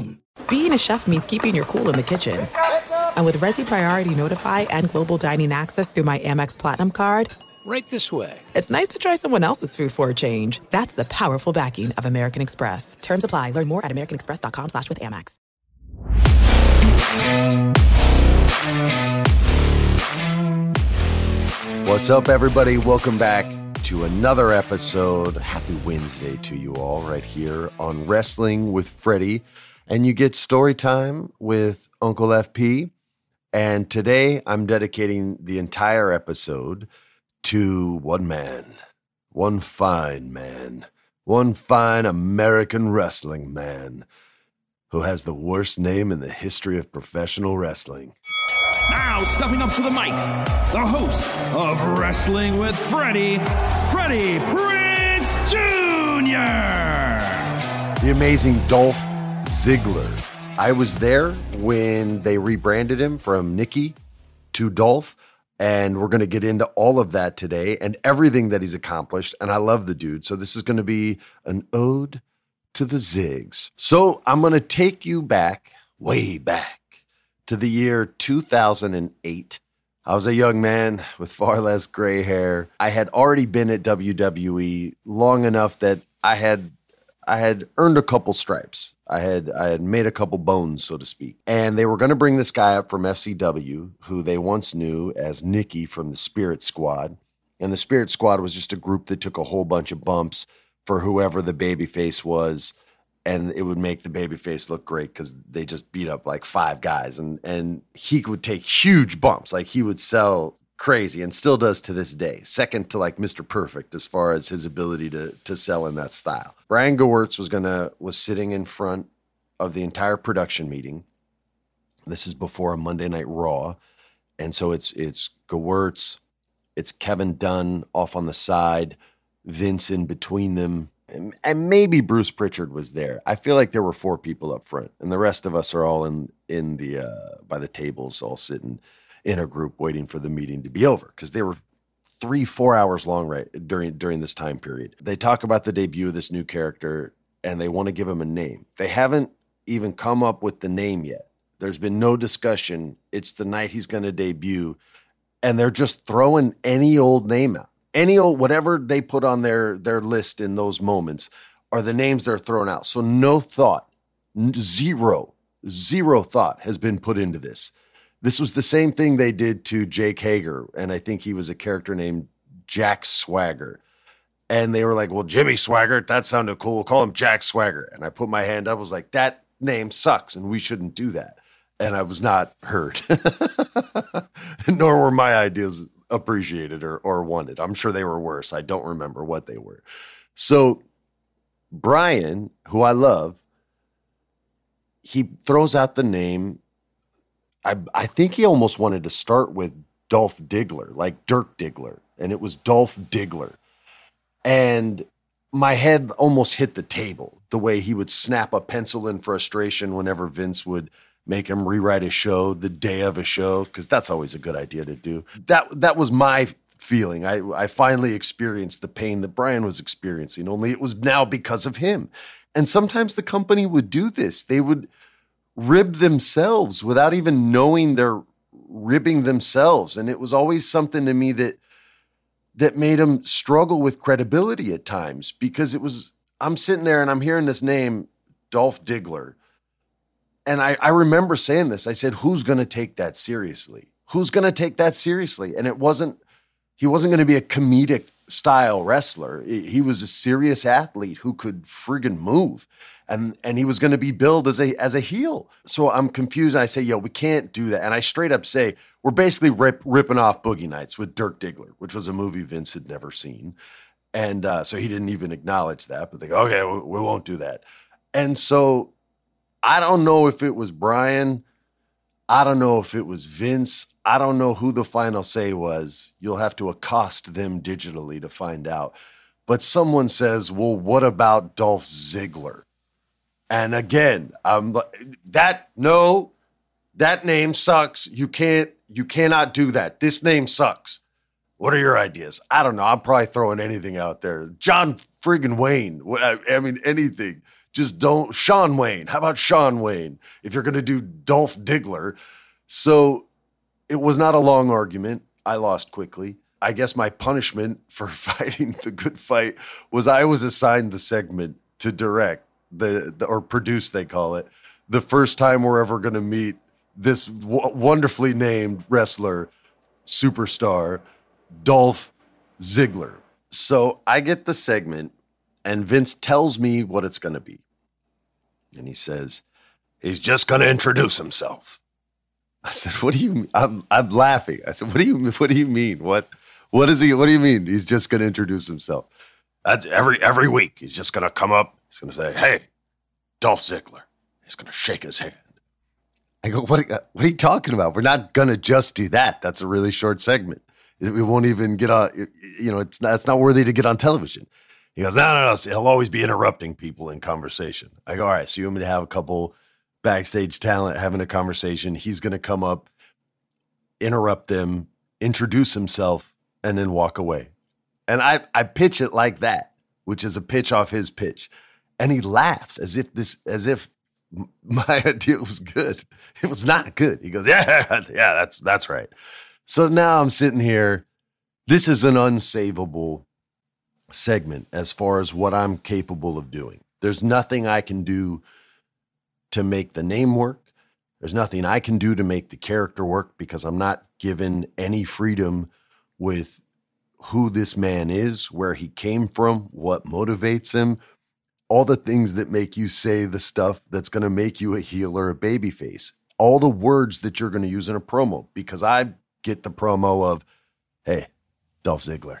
en español.com. Being a chef means keeping your cool in the kitchen. And with Resy Priority Notify and Global Dining Access through my Amex Platinum card, Right this way. it's nice to try someone else's food for a change. That's the powerful backing of American Express. Terms apply. Learn more at americanexpress.com slash with Amex. What's up, everybody? Welcome back to another episode. Happy Wednesday to you all, right here on Wrestling with Freddie. And you get story time with Uncle FP. And today I'm dedicating the entire episode to one man, one fine man, one fine American wrestling man who has the worst name in the history of professional wrestling. Now stepping up to the mic, the host of Wrestling with Freddie, Freddie Prinze Jr. the amazing Dolph Ziggler. I was there when they rebranded him from Nikki to Dolph, and we're going to get into all of that today and everything that he's accomplished. And I love the dude. So this is going to be an ode to the Zigs. So I'm going to take you back, way back to the year 2008. I was a young man with far less gray hair. I had already been at WWE long enough that I had I had earned a couple stripes. I had I had made a couple bones, so to speak. And they were going to bring this guy up from FCW, who they once knew as Nikki from the Spirit Squad. And the Spirit Squad was just a group that took a whole bunch of bumps for whoever the babyface was, and it would make the babyface look great because they just beat up like five guys, and and he would take huge bumps, like he would sell crazy, and still does to this day. Second to like Mr. Perfect as far as his ability to to sell in that style. Brian Gewirtz was gonna was sitting in front of the entire production meeting. This is before a Monday Night Raw, and so it's it's Gewirtz, it's Kevin Dunn off on the side, Vince in between them, and, and maybe Bruce Pritchard was there. I feel like there were four people up front, and the rest of us are all in in the uh, by the tables, all sitting in a group waiting for the meeting to be over because they were three four hours long right during during this time period. They talk about the debut of this new character, and they want to give him a name. They haven't even come up with the name yet. There's been no discussion. It's the night he's going to debut, and they're just throwing any old name out. Any old whatever they put on their their list in those moments are the names they're throwing out. So no thought, zero, zero thought has been put into this. This was the same thing they did to Jake Hager, and I think he was a character named Jack Swagger. And they were like, "Well, Jimmy Swaggart, that sounded cool. We'll call him Jack Swagger." And I put my hand up. Was like, "That name sucks, and we shouldn't do that." And I was not heard, nor were my ideas appreciated or, or wanted. I'm sure they were worse. I don't remember what they were. So Brian, who I love, he throws out the name. I I think he almost wanted to start with Dolph Diggler, like Dirk Diggler, and it was Dolph Diggler. And my head almost hit the table the way he would snap a pencil in frustration whenever Vince would make him rewrite a show the day of a show because that's always a good idea to do. That that was my feeling. I I finally experienced the pain that Brian was experiencing. Only it was now because of him. And sometimes the company would do this. They would rib themselves without even knowing they're ribbing themselves. And it was always something to me that that made them struggle with credibility at times because it was I'm sitting there and I'm hearing this name, Dolph Diggler. And I, I remember saying this. I said, who's gonna take that seriously? Who's gonna take that seriously? And it wasn't, he wasn't gonna be a comedic style wrestler. He was a serious athlete who could friggin' move. And and he was gonna be billed as a as a heel. So I'm confused. I say, yo, we can't do that. And I straight up say, we're basically rip, ripping off Boogie Nights with Dirk Diggler, which was a movie Vince had never seen. And uh, so he didn't even acknowledge that, but they go, okay, we, we won't do that. And so I don't know if it was Brian. I don't know if it was Vince. I don't know who the final say was. You'll have to accost them digitally to find out. But someone says, well, what about Dolph Ziggler? And again, um, that no, that name sucks. You can't, you cannot do that. This name sucks. What are your ideas? I don't know. I'm probably throwing anything out there. John friggin' Wayne. I, mean, anything. Just don't. Sean Wayne. How about Sean Wayne? If you're going to do Dolph Diggler. So it was not a long argument. I lost quickly. I guess my punishment for fighting the good fight was I was assigned the segment to direct the, the or produce, they call it, the first time we're ever going to meet this w- wonderfully named wrestler, superstar Dolph Ziggler. So I get the segment, and Vince tells me what it's going to be. And he says, he's just going to introduce himself. I said, "What do you?" Mean? I'm I'm laughing. I said, "What do you What do you mean? What What is he? What do you mean? He's just going to introduce himself? That's every every week. He's just going to come up. He's going to say, "Hey, Dolph Ziggler." He's going to shake his hand. I go, "What? Uh, what are you talking about? We're not going to just do that. That's a really short segment." We won't even get uh, on. You know, it's not, it's not worthy to get on television. He goes, no, no, no. He'll always be interrupting people in conversation. I go, all right. So you want me to have a couple backstage talent having a conversation? He's going to come up, interrupt them, introduce himself, and then walk away. And I I pitch it like that, which is a pitch off his pitch, and he laughs as if this as if my idea was good. It was not good. He goes, yeah, yeah, that's that's right. So now I'm sitting here. This is an unsavable segment as far as what I'm capable of doing. There's nothing I can do to make the name work. There's nothing I can do to make the character work because I'm not given any freedom with who this man is, where he came from, what motivates him, all the things that make you say the stuff that's going to make you a heel or a babyface, all the words that you're going to use in a promo because I get the promo of, hey, Dolph Ziggler.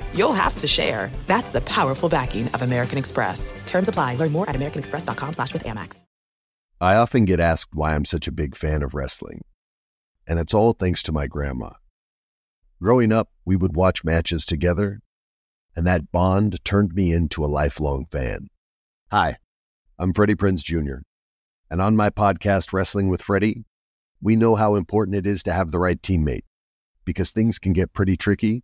you'll have to share. That's the powerful backing of American Express. Terms apply. Learn more at americanexpress.com slash with Amex. I often get asked why I'm such a big fan of wrestling, and it's all thanks to my grandma. Growing up, we would watch matches together, and that bond turned me into a lifelong fan. Hi, I'm Freddie Prinze Jr., and on my podcast, Wrestling with Freddie, we know how important it is to have the right teammate because things can get pretty tricky.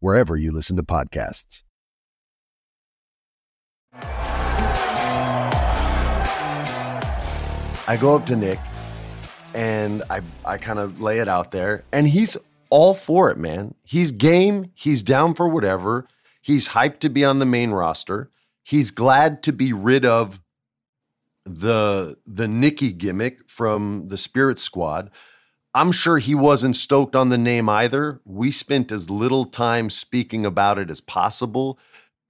wherever you listen to podcasts. I go up to Nick and I, I kind of lay it out there, and he's all for it, man. He's game, he's down for whatever. He's hyped to be on the main roster. He's glad to be rid of the the Nikki gimmick from the Spirit Squad. I'm sure he wasn't stoked on the name either. We spent as little time speaking about it as possible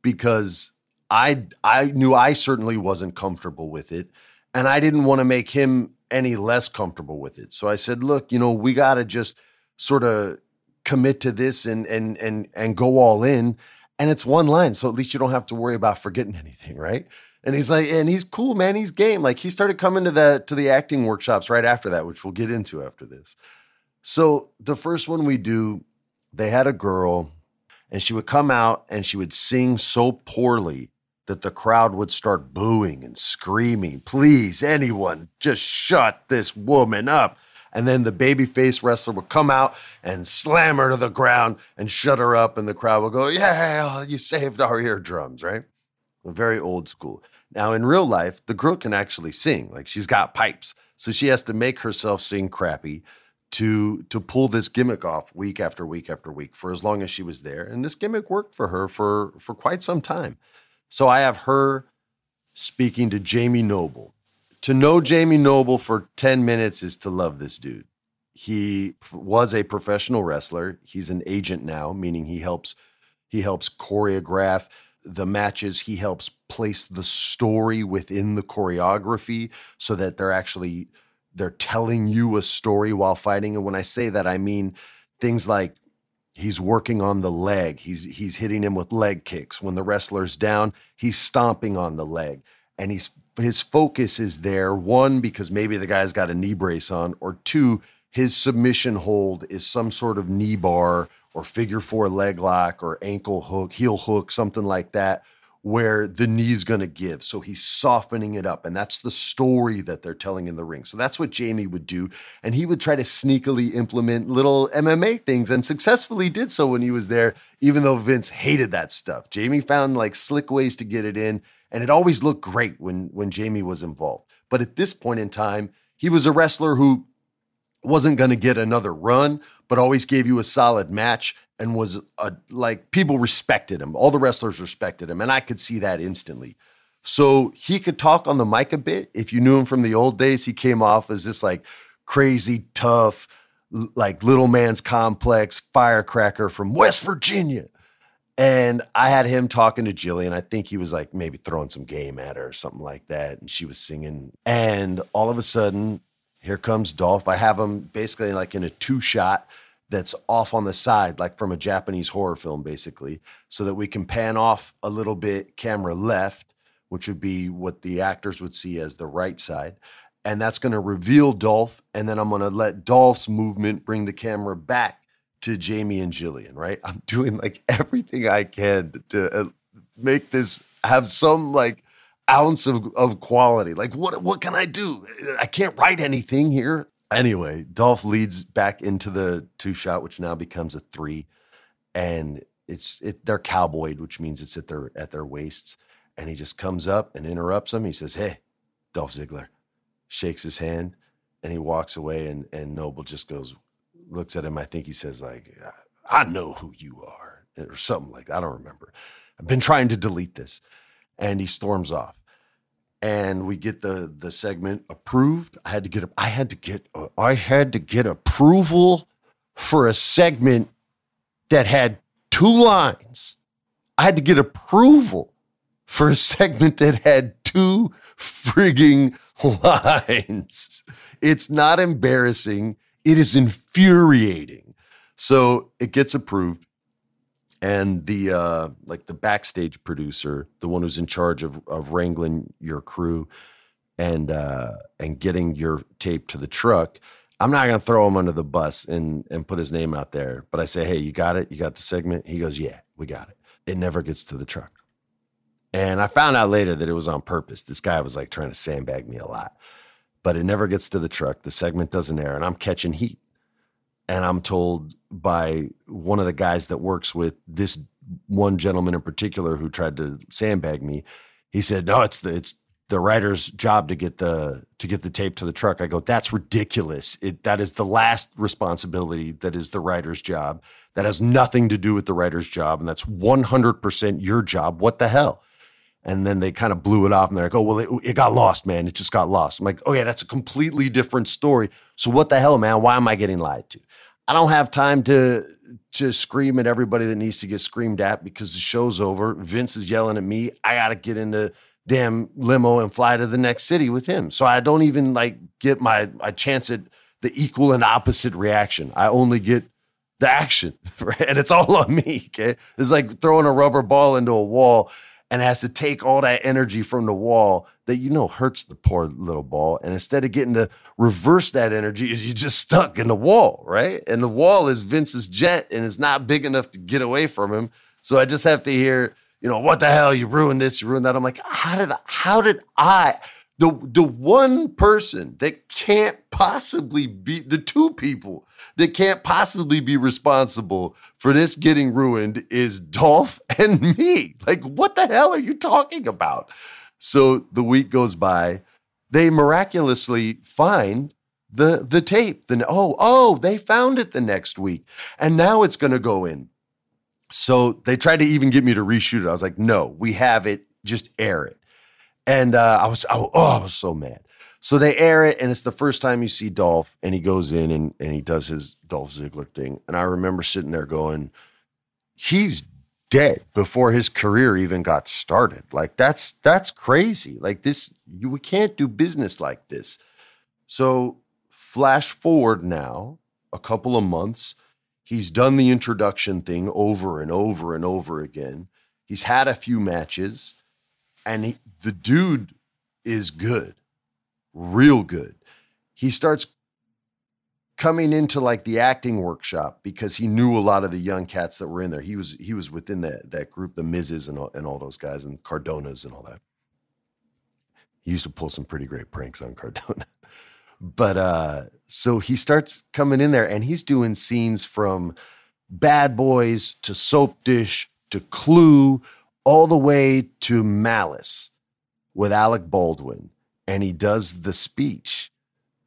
because I I knew I certainly wasn't comfortable with it and I didn't want to make him any less comfortable with it. So I said, "Look, you know, we got to just sort of commit to this and and and and go all in." And it's one line, so at least you don't have to worry about forgetting anything, right? And he's like, and he's cool, man. He's game. Like he started coming to the to the acting workshops right after that, which we'll get into after this. So the first one we do, they had a girl, and she would come out and she would sing so poorly that the crowd would start booing and screaming, please, anyone, just shut this woman up. And then the babyface wrestler would come out and slam her to the ground and shut her up, and the crowd would go, Yeah, you saved our eardrums, right? Very old school. Now, in real life, the girl can actually sing, like she's got pipes. So she has to make herself sing crappy to to pull this gimmick off week after week after week for as long as she was there. And this gimmick worked for her for for quite some time. So i have her speaking to jamie noble. To know jamie noble for 10 minutes is to love this dude. He was a professional wrestler. He's an agent now meaning he helps he helps choreograph the matches he helps place the story within the choreography so that they're actually they're telling you a story while fighting. And when i say that i mean things like he's working on the leg. He's he's hitting him with leg kicks. When the wrestler's down he's stomping on the leg. And he's his focus is there one because maybe the guy's got a knee brace on or two his submission hold is some sort of knee bar or figure four leg lock or ankle hook heel hook something like that where the knee's going to give. So he's softening it up. And that's the story that they're telling in the ring. So that's what Jamie would do. And he would try to sneakily implement little MMA things and successfully did so when he was there, even though Vince hated that stuff. Jamie found like slick ways to get it in. And it always looked great when, when Jamie was involved. But at this point in time, he was a wrestler who wasn't going to get another run, but always gave you a solid match and was a, like people respected him. All the wrestlers respected him, and I could see that instantly. So he could talk on the mic a bit. If you knew him from the old days, he came off as this like crazy, tough, like little man's complex firecracker from West Virginia. And I had him talking to Jillian. I think he was like maybe throwing some game at her or something like that. And she was singing. And all of a sudden, here comes Dolph. I have him basically like in a two shot that's off on the side, like from a Japanese horror film, basically, so that we can pan off a little bit camera left, which would be what the actors would see as the right side. And that's going to reveal Dolph. And then I'm going to let Dolph's movement bring the camera back to Jamie and Jillian, right? I'm doing like everything I can to uh, make this have some like ounce of, of quality. Like, what, what can I do? I can't write anything here. Anyway, Dolph leads back into the two shot, which now becomes a three, and it's it they're cowboyed, which means it's at their at their waists. And he just comes up and interrupts them. He says, "Hey, Dolph Ziggler," shakes his hand, and he walks away. And and Noble just goes, looks at him. I think he says like, "I know who you are," or something like that. I don't remember. I've been trying to delete this, and he storms off. and we get the the segment approved. I had to get I had to get I had to get approval for a segment that had two lines. I had to get approval for a segment that had two frigging lines. It's not embarrassing. It is infuriating. So it gets approved and the uh like the backstage producer the one who's in charge of of wrangling your crew and uh and getting your tape to the truck i'm not gonna throw him under the bus and and put his name out there but i say hey you got it? You got the segment? He goes yeah we got it. It never gets to the truck. And i found out later that it was on purpose. This guy was like trying to sandbag me a lot but it never gets to the truck. The segment doesn't air and i'm catching heat. And I'm told by one of the guys that works with this one gentleman in particular who tried to sandbag me. He said, "No, it's the it's the writer's job to get the to get the tape to the truck." I go, "That's ridiculous. It that is the last responsibility that is the writer's job. That has nothing to do with the writer's job, and that's 100% your job. What the hell?" And then they kind of blew it off and they're like, oh, well, it, it got lost, man. It just got lost. I'm like, oh, yeah, that's a completely different story. So what the hell, man? Why am I getting lied to? I don't have time to to scream at everybody that needs to get screamed at because the show's over. Vince is yelling at me. I got to get into damn limo and fly to the next city with him. So I don't even like get my my chance at the equal and opposite reaction. I only get the action, right? And it's all on me. Okay, it's like throwing a rubber ball into a wall and has to take all that energy from the wall that you know hurts the poor little ball. And instead of getting to reverse that energy, is you just stuck in the wall, right? And the wall is Vince's jet and it's not big enough to get away from him. So I just have to hear, you know, what the hell? You ruined this, you ruined that. I'm like, how did how did I? The the one person that can't possibly be the two people that can't possibly be responsible for this getting ruined is Dolph and me. Like, what the hell are you talking about? So the week goes by. They miraculously find the the tape. Then oh oh they found it the next week, and now it's going to go in. So they tried to even get me to reshoot it. I was like, no, we have it. Just air it. And uh, I was I, oh I was so mad. So they air it, and it's the first time you see Dolph, and he goes in and, and he does his Dolph Ziggler thing. And I remember sitting there going, he's dead before his career even got started. Like that's that's crazy. Like this, you, we can't do business like this. So flash forward now a couple of months. He's done the introduction thing over and over and over again. He's had a few matches, and he, the dude is good real good. He starts coming into like the acting workshop because he knew a lot of the young cats that were in there. He was he was within that that group, the Mizes and all, and all those guys and Cardonas and all that. He used to pull some pretty great pranks on Cardona. but uh so he starts coming in there and he's doing scenes from Bad Boys to Soap Dish to Clue all the way to Malice with Alec Baldwin and he does the speech,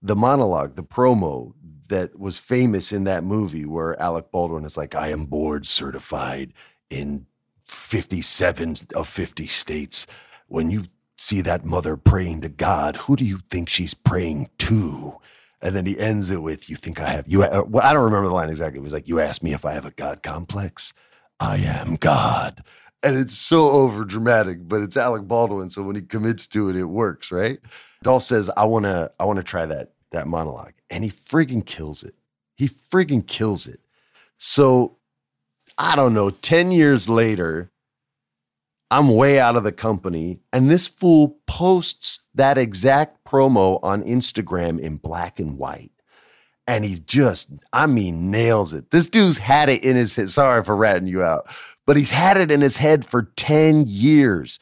the monologue, the promo that was famous in that movie where Alec Baldwin is like, I am board certified in 57 of 50 states. When you see that mother praying to God, who do you think she's praying to? And then he ends it with, "You think I have you?" Uh, well, I don't remember the line exactly. It was like, "You asked me if I have a God complex. I am God." And it's so over dramatic, but it's Alec Baldwin, so when he commits to it, it works, right? Dolph says, "I want to, I want to try that that monologue," and he friggin' kills it. He friggin' kills it. So I don't know. Ten years later, I'm way out of the company, and this fool posts that exact promo on Instagram in black and white. And he just, I mean, nails it. This dude's had it in his head. Sorry for ratting you out but he's had it in his head for 10 years,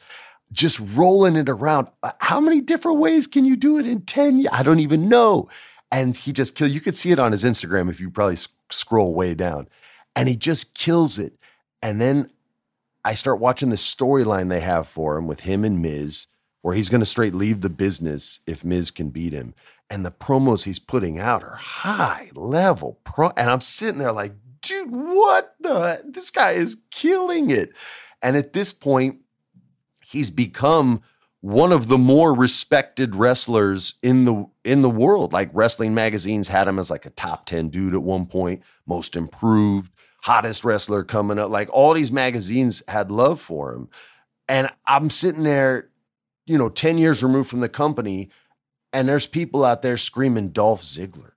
just rolling it around. Uh, how many different ways can you do it in 10 years? I don't even know. And he just kill. You could see it on his Instagram if you probably scroll way down. And he just kills it. And then I start watching the storyline they have for him with him and Miz, where he's going to straight leave the business if Miz can beat him. And the promos he's putting out are high level pro. And I'm sitting there like, dude, what the? This guy is killing it. And at this point, he's become one of the more respected wrestlers in the in the world. Like wrestling magazines had him as like a top 10 dude at one point, most improved, hottest wrestler coming up. Like all these magazines had love for him. And I'm sitting there, you know, 10 years removed from the company, and there's people out there screaming Dolph Ziggler.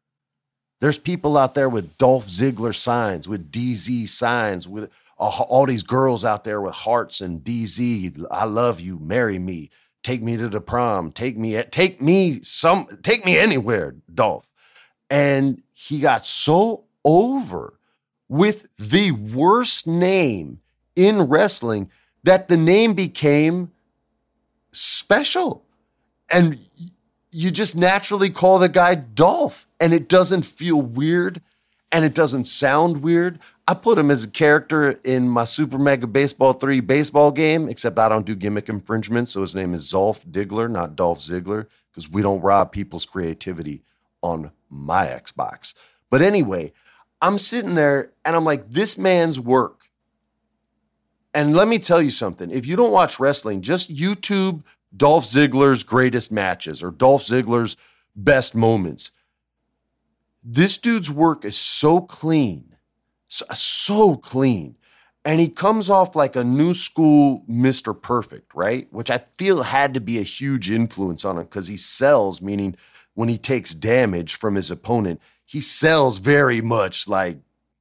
There's people out there with Dolph Ziggler signs, with DZ signs, with all these girls out there with hearts and DZ. I love you, marry me take me to the prom, take me take me some take me anywhere, Dolph. And he got so over with the worst name in wrestling that the name became special. And you just naturally call the guy Dolph and it doesn't feel weird and it doesn't sound weird. I put him as a character in my Super Mega Baseball 3 baseball game, except I don't do gimmick infringement. So his name is Zolf Diggler, not Dolph Ziggler, because we don't rob people's creativity on my Xbox. But anyway, I'm sitting there and I'm like, this man's work. And let me tell you something if you don't watch wrestling, just YouTube Dolph Ziggler's greatest matches or Dolph Ziggler's best moments this dude's work is so clean, so, uh, so clean. And he comes off like a new school Mr. Perfect, right? Which I feel had to be a huge influence on him because he sells, meaning when he takes damage from his opponent, he sells very much like,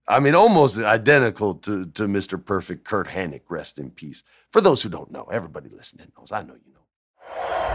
I mean, almost identical to, to Mr. Perfect, Curt Hennig, rest in peace. For those who don't know, everybody listening knows. I know you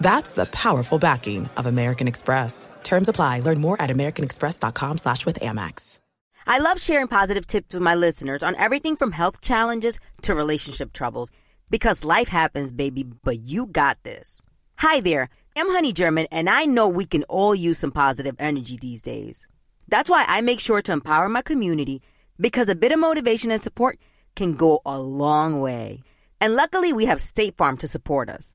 That's the powerful backing of American Express. Terms apply. Learn more at americanexpress.com slash with Amex. I love sharing positive tips with my listeners on everything from health challenges to relationship troubles because life happens, baby, but you got this. Hi there. I'm Honey German, and I know we can all use some positive energy these days. That's why I make sure to empower my community because a bit of motivation and support can go a long way. And luckily, we have State Farm to support us.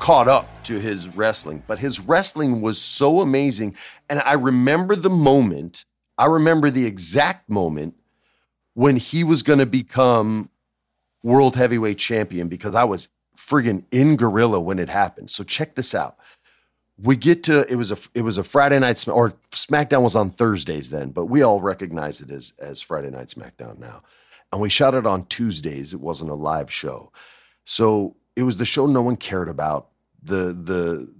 caught up to his wrestling, but his wrestling was so amazing. And I remember the moment, I remember the exact moment when he was going to become world heavyweight champion because I was friggin' in Gorilla when it happened. So check this out. We get to it was a it was a Friday night or SmackDown was on Thursdays then, but we all recognize it as as Friday night SmackDown now. And we shot it on Tuesdays. It wasn't a live show. So it was the show no one cared about. The the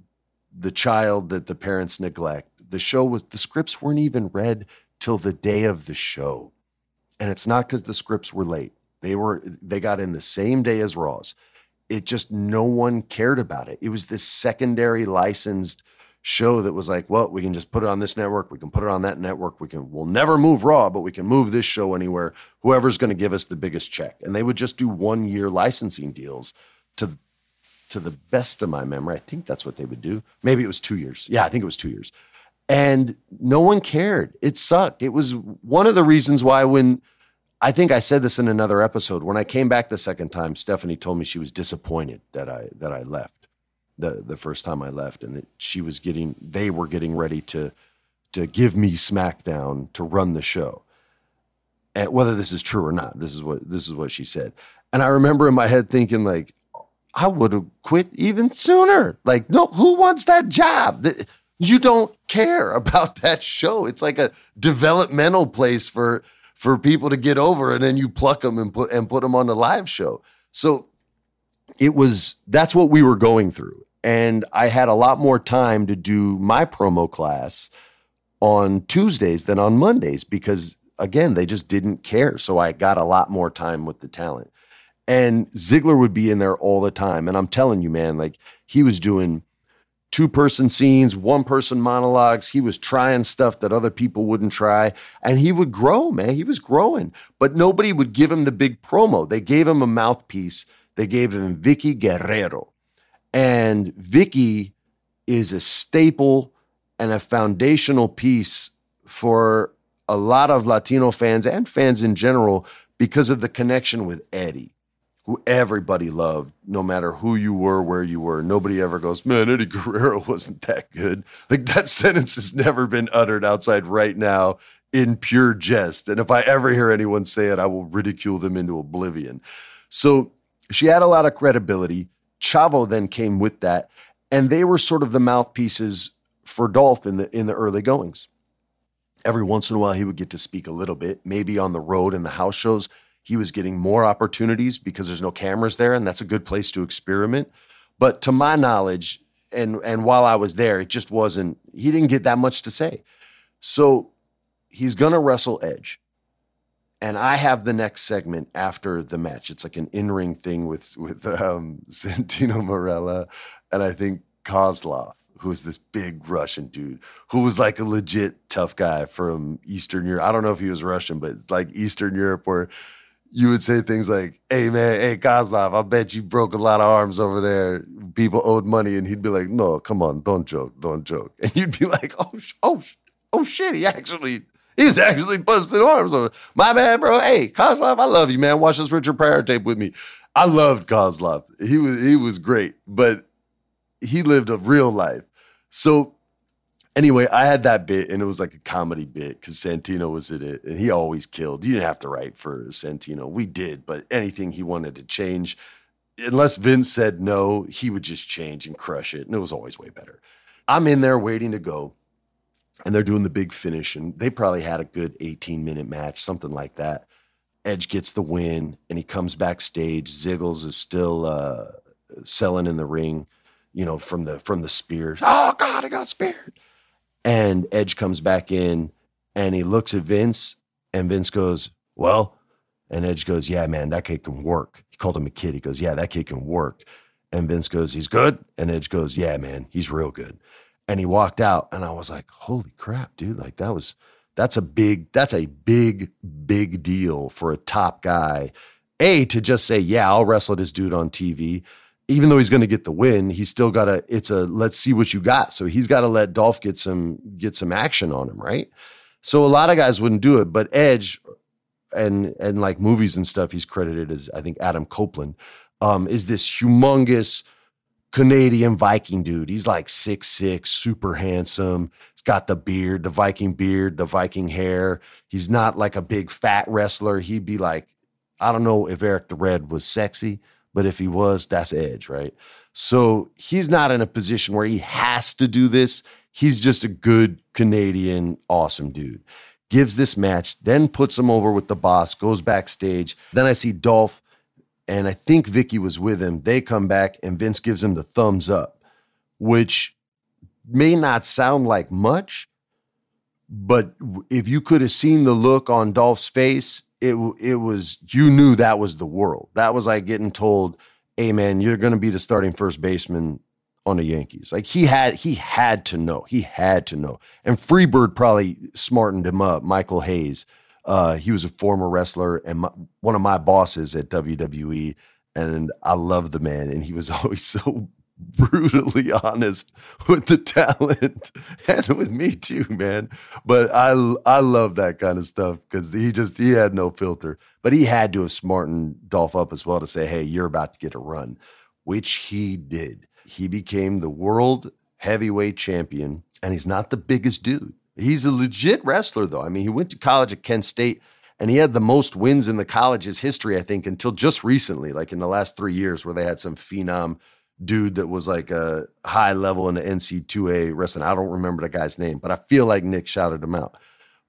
the child that the parents neglect. The show was the scripts weren't even read till the day of the show. And it's not because the scripts were late. They were they got in the same day as raws it just no one cared about it. It was this secondary licensed show that was like, well, we can just put it on this network, we can put it on that network, we can we'll never move Raw, but we can move this show anywhere. Whoever's going to give us the biggest check. And they would just do one year licensing deals to to the best of my memory. I think that's what they would do. Maybe it was 2 years. Yeah, I think it was 2 years. And no one cared. It sucked. It was one of the reasons why when I think I said this in another episode. When I came back the second time, Stephanie told me she was disappointed that I that I left the the first time I left, and that she was getting they were getting ready to to give me SmackDown to run the show. And whether this is true or not, this is what this is what she said. And I remember in my head thinking like, I would have quit even sooner. Like, no, who wants that job? You don't care about that show. It's like a developmental place for for people to get over, and then you pluck them and put and put them on the live show. So it was that's what we were going through, and I had a lot more time to do my promo class on Tuesdays than on Mondays because again they just didn't care. So I got a lot more time with the talent, and Ziggler would be in there all the time. And I'm telling you, man, like he was doing two person scenes, one person monologues. He was trying stuff that other people wouldn't try. And he would grow, man. He was growing. But nobody would give him the big promo. They gave him a mouthpiece. They gave him Vickie Guerrero. And Vicky is a staple and a foundational piece for a lot of Latino fans and fans in general because of the connection with Eddie who everybody loved, no matter who you were, where you were. Nobody ever goes, man, Eddie Guerrero wasn't that good. Like that sentence has never been uttered outside right now in pure jest. And if I ever hear anyone say it, I will ridicule them into oblivion. So she had a lot of credibility. Chavo then came with that, and they were sort of the mouthpieces for Dolph in the in the early goings. Every once in a while, he would get to speak a little bit, maybe on the road and the house shows he was getting more opportunities because there's no cameras there, and that's a good place to experiment. But to my knowledge, and and while I was there, it just wasn't. He didn't get that much to say. So he's gonna wrestle Edge, and I have the next segment after the match. It's like an in ring thing with with um, Santino Marella, and I think Kozlov who's this big Russian dude who was like a legit tough guy from Eastern Europe. I don't know if he was Russian, but like Eastern Europe, where you would say things like, "Hey man, hey Kozlov, I bet you broke a lot of arms over there. People owed money," and he'd be like, "No, come on, don't joke, don't joke." And you'd be like, "Oh, oh, oh shit, he actually." He's actually busting arms over. My man, bro. Hey, Kozlov, I love you, man. Watch this Richard Pryor tape with me. I loved Kozlov. He was he was great, but he lived a real life. So Anyway, I had that bit, and it was like a comedy bit because Santino was in it, and he always killed. You didn't have to write for Santino. We did, but anything he wanted to change, unless Vince said no, he would just change and crush it, and it was always way better. I'm in there waiting to go, and they're doing the big finish, and they probably had a good 18 minute match, something like that. Edge gets the win, and he comes backstage. Ziggles is still uh, selling in the ring, you know, from the from the spears. Oh God, I got speared and Edge comes back in and he looks at Vince and Vince goes, Well, and Edge goes, Yeah, man, that kid can work. He called him a kid. He goes, Yeah, that kid can work. And Vince goes, He's good. And Edge goes, Yeah, man, he's real good. And he walked out. And I was like, Holy crap, dude. Like that was, that's a big, that's a big, big deal for a top guy. A, to just say, Yeah, I'll wrestle this dude on TV even though he's going to get the win, he's still got to. It's a let's see what you got. So he's got to let Dolph get some get some action on him, right? So a lot of guys wouldn't do it, but Edge and and like movies and stuff, he's credited as I think Adam Copeland um, is this humongous Canadian Viking dude. He's like six six, super handsome. He's got the beard, the Viking beard, the Viking hair. He's not like a big fat wrestler. He'd be like, I don't know if Eric the Red was sexy, but if he was, that's Edge, right? So he's not in a position where he has to do this. He's just a good Canadian, awesome dude. Gives this match, then puts him over with the boss, goes backstage. Then I see Dolph, and I think Vickie was with him. They come back, and Vince gives him the thumbs up, which may not sound like much, but if you could have seen the look on Dolph's face, it it was you knew that was the world. That was like getting told hey man, you're going to be the starting first baseman on the Yankees. Like he had he had to know. He had to know. And Freebird probably smartened him up. Michael Hayes. Uh, he was a former wrestler and my, one of my bosses at WWE. And I love the man. And he was always so brutally honest with the talent and with me too, man. But I I love that kind of stuff because he just he had no filter. But he had to have smartened Dolph up as well to say, hey, you're about to get a run, which he did. He became the world heavyweight champion, and he's not the biggest dude. He's a legit wrestler, though. I mean, he went to college at Kent State and he had the most wins in the college's history, I think, until just recently, like in the last three years, where they had some phenom dude that was like a high level in the NCAA wrestling. I don't remember the guy's name, but I feel like Nick shouted him out.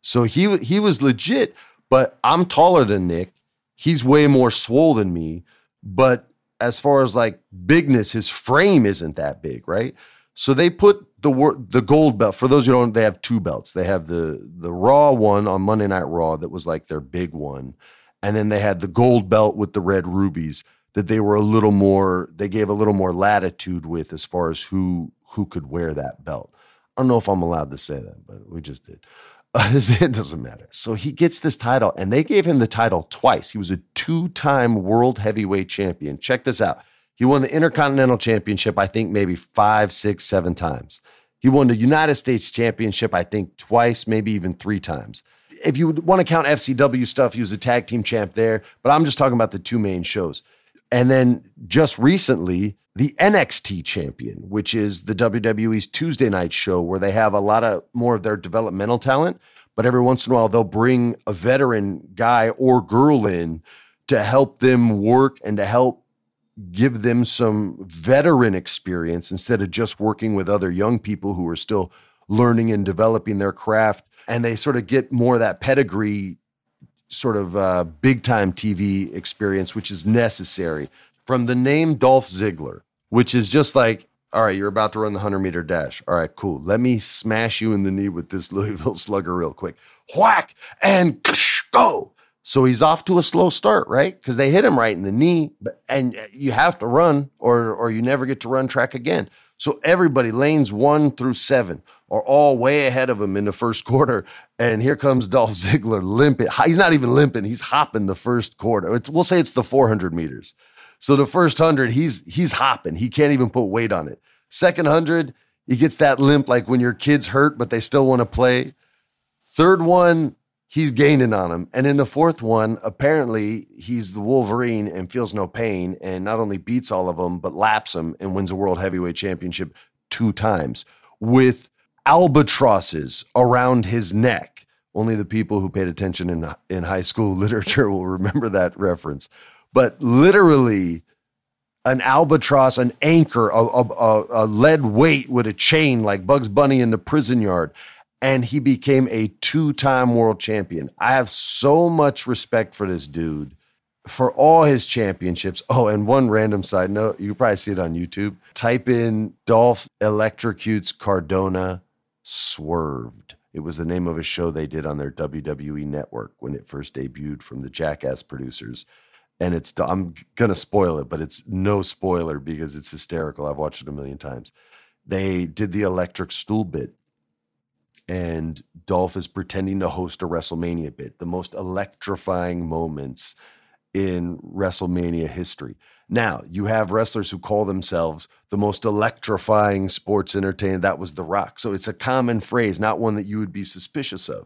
So he he was legit, but I'm taller than Nick. He's way more swole than me, but as far as like bigness, his frame isn't that big, right? So they put the the gold belt. For those who don't, they have two belts. They have the the Raw one on Monday Night Raw that was like their big one, and then they had the gold belt with the red rubies that they were a little more they gave a little more latitude with as far as who who could wear that belt. I don't know if I'm allowed to say that, but we just did. it doesn't matter. So he gets this title, and they gave him the title twice. He was a two-time world heavyweight champion. Check this out. He won the Intercontinental Championship, I think maybe five, six, seven times. He won the United States Championship, I think twice, maybe even three times. If you want to count FCW stuff, he was a tag team champ there, but I'm just talking about the two main shows. And then just recently, the NXT champion, which is the WWE's Tuesday night show where they have a lot of more of their developmental talent, but every once in a while they'll bring a veteran guy or girl in to help them work and to help give them some veteran experience instead of just working with other young people who are still learning and developing their craft. And they sort of get more of that pedigree sort of uh, big time TV experience, which is necessary. From the name Dolph Ziggler, which is just like, all right, you're about to run the 100 meter dash. All right, cool. Let me smash you in the knee with this Louisville slugger real quick. Whack and go. So he's off to a slow start, right? Because they hit him right in the knee, and you have to run, or or you never get to run track again. So everybody, lanes one through seven, are all way ahead of him in the first quarter. And here comes Dolph Ziggler limping. He's not even limping; he's hopping the first quarter. It's, we'll say it's the 400 meters. So the first hundred, he's he's hopping. He can't even put weight on it. Second hundred, he gets that limp like when your kid's hurt, but they still want to play. Third one, he's gaining on him. And in the fourth one, apparently he's the Wolverine and feels no pain and not only beats all of them, but laps them and wins a world heavyweight championship two times with albatrosses around his neck. Only the people who paid attention in, in high school literature will remember that reference. But literally, an albatross, an anchor, a, a, a lead weight with a chain like Bugs Bunny in the prison yard and he became a two-time world champion. I have so much respect for this dude for all his championships. Oh, and one random side note, you probably see it on YouTube. Type in Dolph electrocutes Cardona swerved. It was the name of a show they did on their WWE network when it first debuted from the Jackass producers. And it's I'm gonna spoil it, but it's no spoiler because it's hysterical. I've watched it a million times. They did the electric stool bit and Dolph is pretending to host a WrestleMania bit, the most electrifying moments in WrestleMania history. Now, you have wrestlers who call themselves the most electrifying sports entertainer. That was The Rock. So it's a common phrase, not one that you would be suspicious of.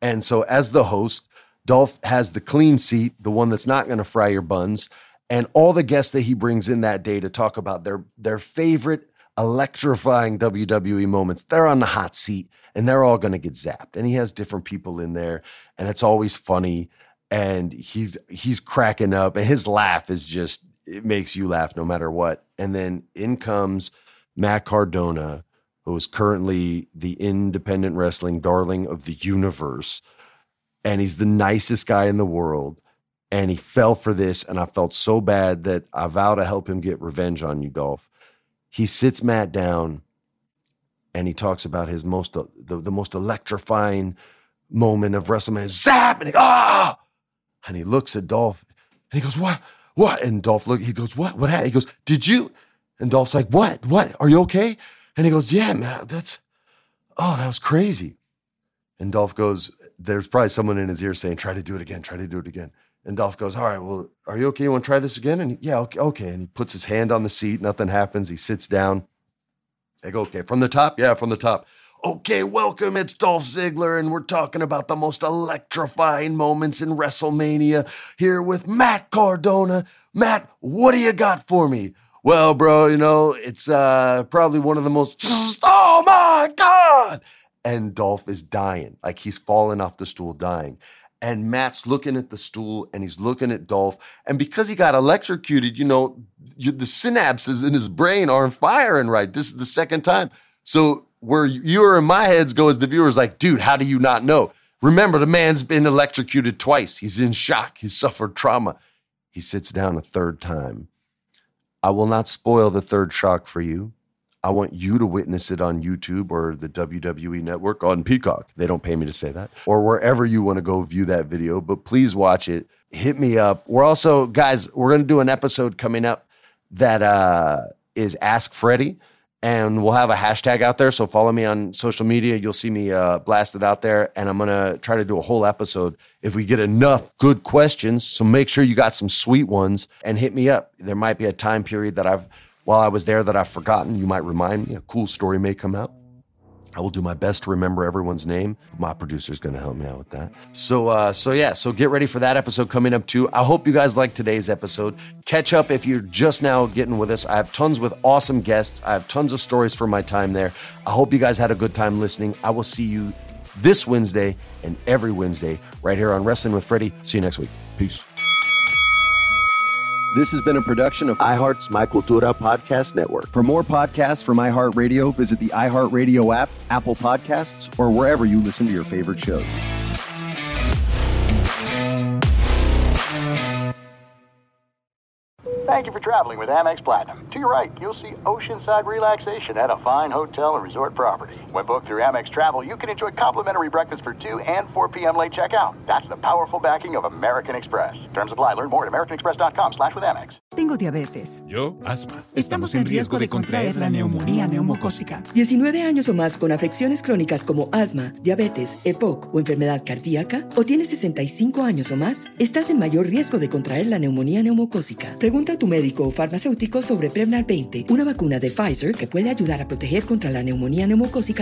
And so, as the host, Dolph has the clean seat, the one that's not going to fry your buns, and all the guests that he brings in that day to talk about their their favorite electrifying WWE moments. They're on the hot seat and they're all going to get zapped. And he has different people in there and it's always funny and he's he's cracking up and his laugh is just it makes you laugh no matter what. And then in comes Matt Cardona, who is currently the independent wrestling darling of the universe. And he's the nicest guy in the world. And he fell for this. And I felt so bad that I vow to help him get revenge on you, Dolph he sits Matt down and he talks about his most the, the most electrifying moment of WrestleMania. Zap! And he, oh! And he looks at Dolph and he goes, What? what? And Dolph look, he goes, what? What happened? He goes, did you? And Dolph's like, what? What? Are you okay? And he goes, yeah, man, that's, oh, that was crazy. And Dolph goes, there's probably someone in his ear saying, try to do it again, try to do it again. And Dolph goes, all right, well, are you okay? You want to try this again? And he, yeah, okay, okay. And he puts his hand on the seat. Nothing happens. He sits down. I go, okay, from the top? Yeah, from the top. Okay, welcome. It's Dolph Ziggler, and we're talking about the most electrifying moments in WrestleMania here with Matt Cardona. Matt, what do you got for me? Well, bro, you know, it's uh, probably one of the most, oh my God! And Dolph is dying, like he's falling off the stool, dying. And Matt's looking at the stool and he's looking at Dolph. And because he got electrocuted, you know, you, the synapses in his brain aren't firing right. This is the second time. So where you or in my heads go as the viewers, like, dude, how do you not know? Remember, the man's been electrocuted twice. He's in shock. He's suffered trauma. He sits down a third time. I will not spoil the third shock for you. I want you to witness it on YouTube or the WWE network on Peacock. They don't pay me to say that. Or wherever you want to go view that video, but please watch it. Hit me up. We're also, guys, we're going to do an episode coming up that uh, is Ask Freddie and we'll have a hashtag out there. So follow me on social media. You'll see me uh, blasted out there, and I'm gonna try to do a whole episode if we get enough good questions. So make sure you got some sweet ones and hit me up. There might be a time period that I've while I was there that I've forgotten. You might remind me. A cool story may come out. I will do my best to remember everyone's name. My producer's going to help me out with that. So, uh, so yeah, so get ready for that episode coming up too. I hope you guys like today's episode. Catch up if you're just now getting with us. I have tons with awesome guests. I have tons of stories from my time there. I hope you guys had a good time listening. I will see you this Wednesday and every Wednesday right here on Wrestling with Freddie. See you next week. Peace. This has been a production of iHeart's My Cultura Podcast Network. For more podcasts from iHeartRadio, visit the iHeartRadio app, Apple Podcasts, or wherever you listen to your favorite shows. Thank you for traveling with Amex Platinum. To your right, you'll see oceanside relaxation at a fine hotel and resort property. When booked through Amex Travel, you can enjoy complimentary breakfast for 2 and 4 p.m. late checkout. That's the powerful backing of American Express. Terms apply. Learn more at americanexpress.com slash with Amex. Tengo diabetes. Yo, asma. Estamos en riesgo de contraer la neumonía neumocócica. 19 años o más con afecciones crónicas como asma, diabetes, EPOC o enfermedad cardíaca, o tienes 65 años o más, estás en mayor riesgo de contraer la neumonía neumocócica. Pregunta a tu médico o farmacéutico sobre Prevnar 20, una vacuna de Pfizer que puede ayudar a proteger contra la neumonía neumocócica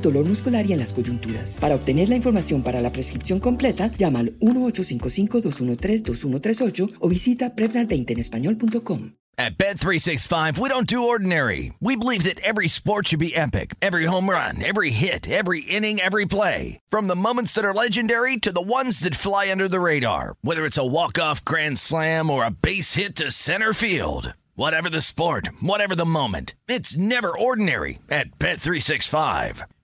dolor muscular y en las coyunturas. Para obtener la información para la prescripción completa, llama al 1-855-213-2138 o visita Prevnar20 en español.com. At Bet365, we don't do ordinary. We believe that every sport should be epic. Every home run, every hit, every inning, every play. From the moments that are legendary to the ones that fly under the radar. Whether it's a walk-off grand slam or a base hit to center field. Whatever the sport, whatever the moment. It's never ordinary at Bet365.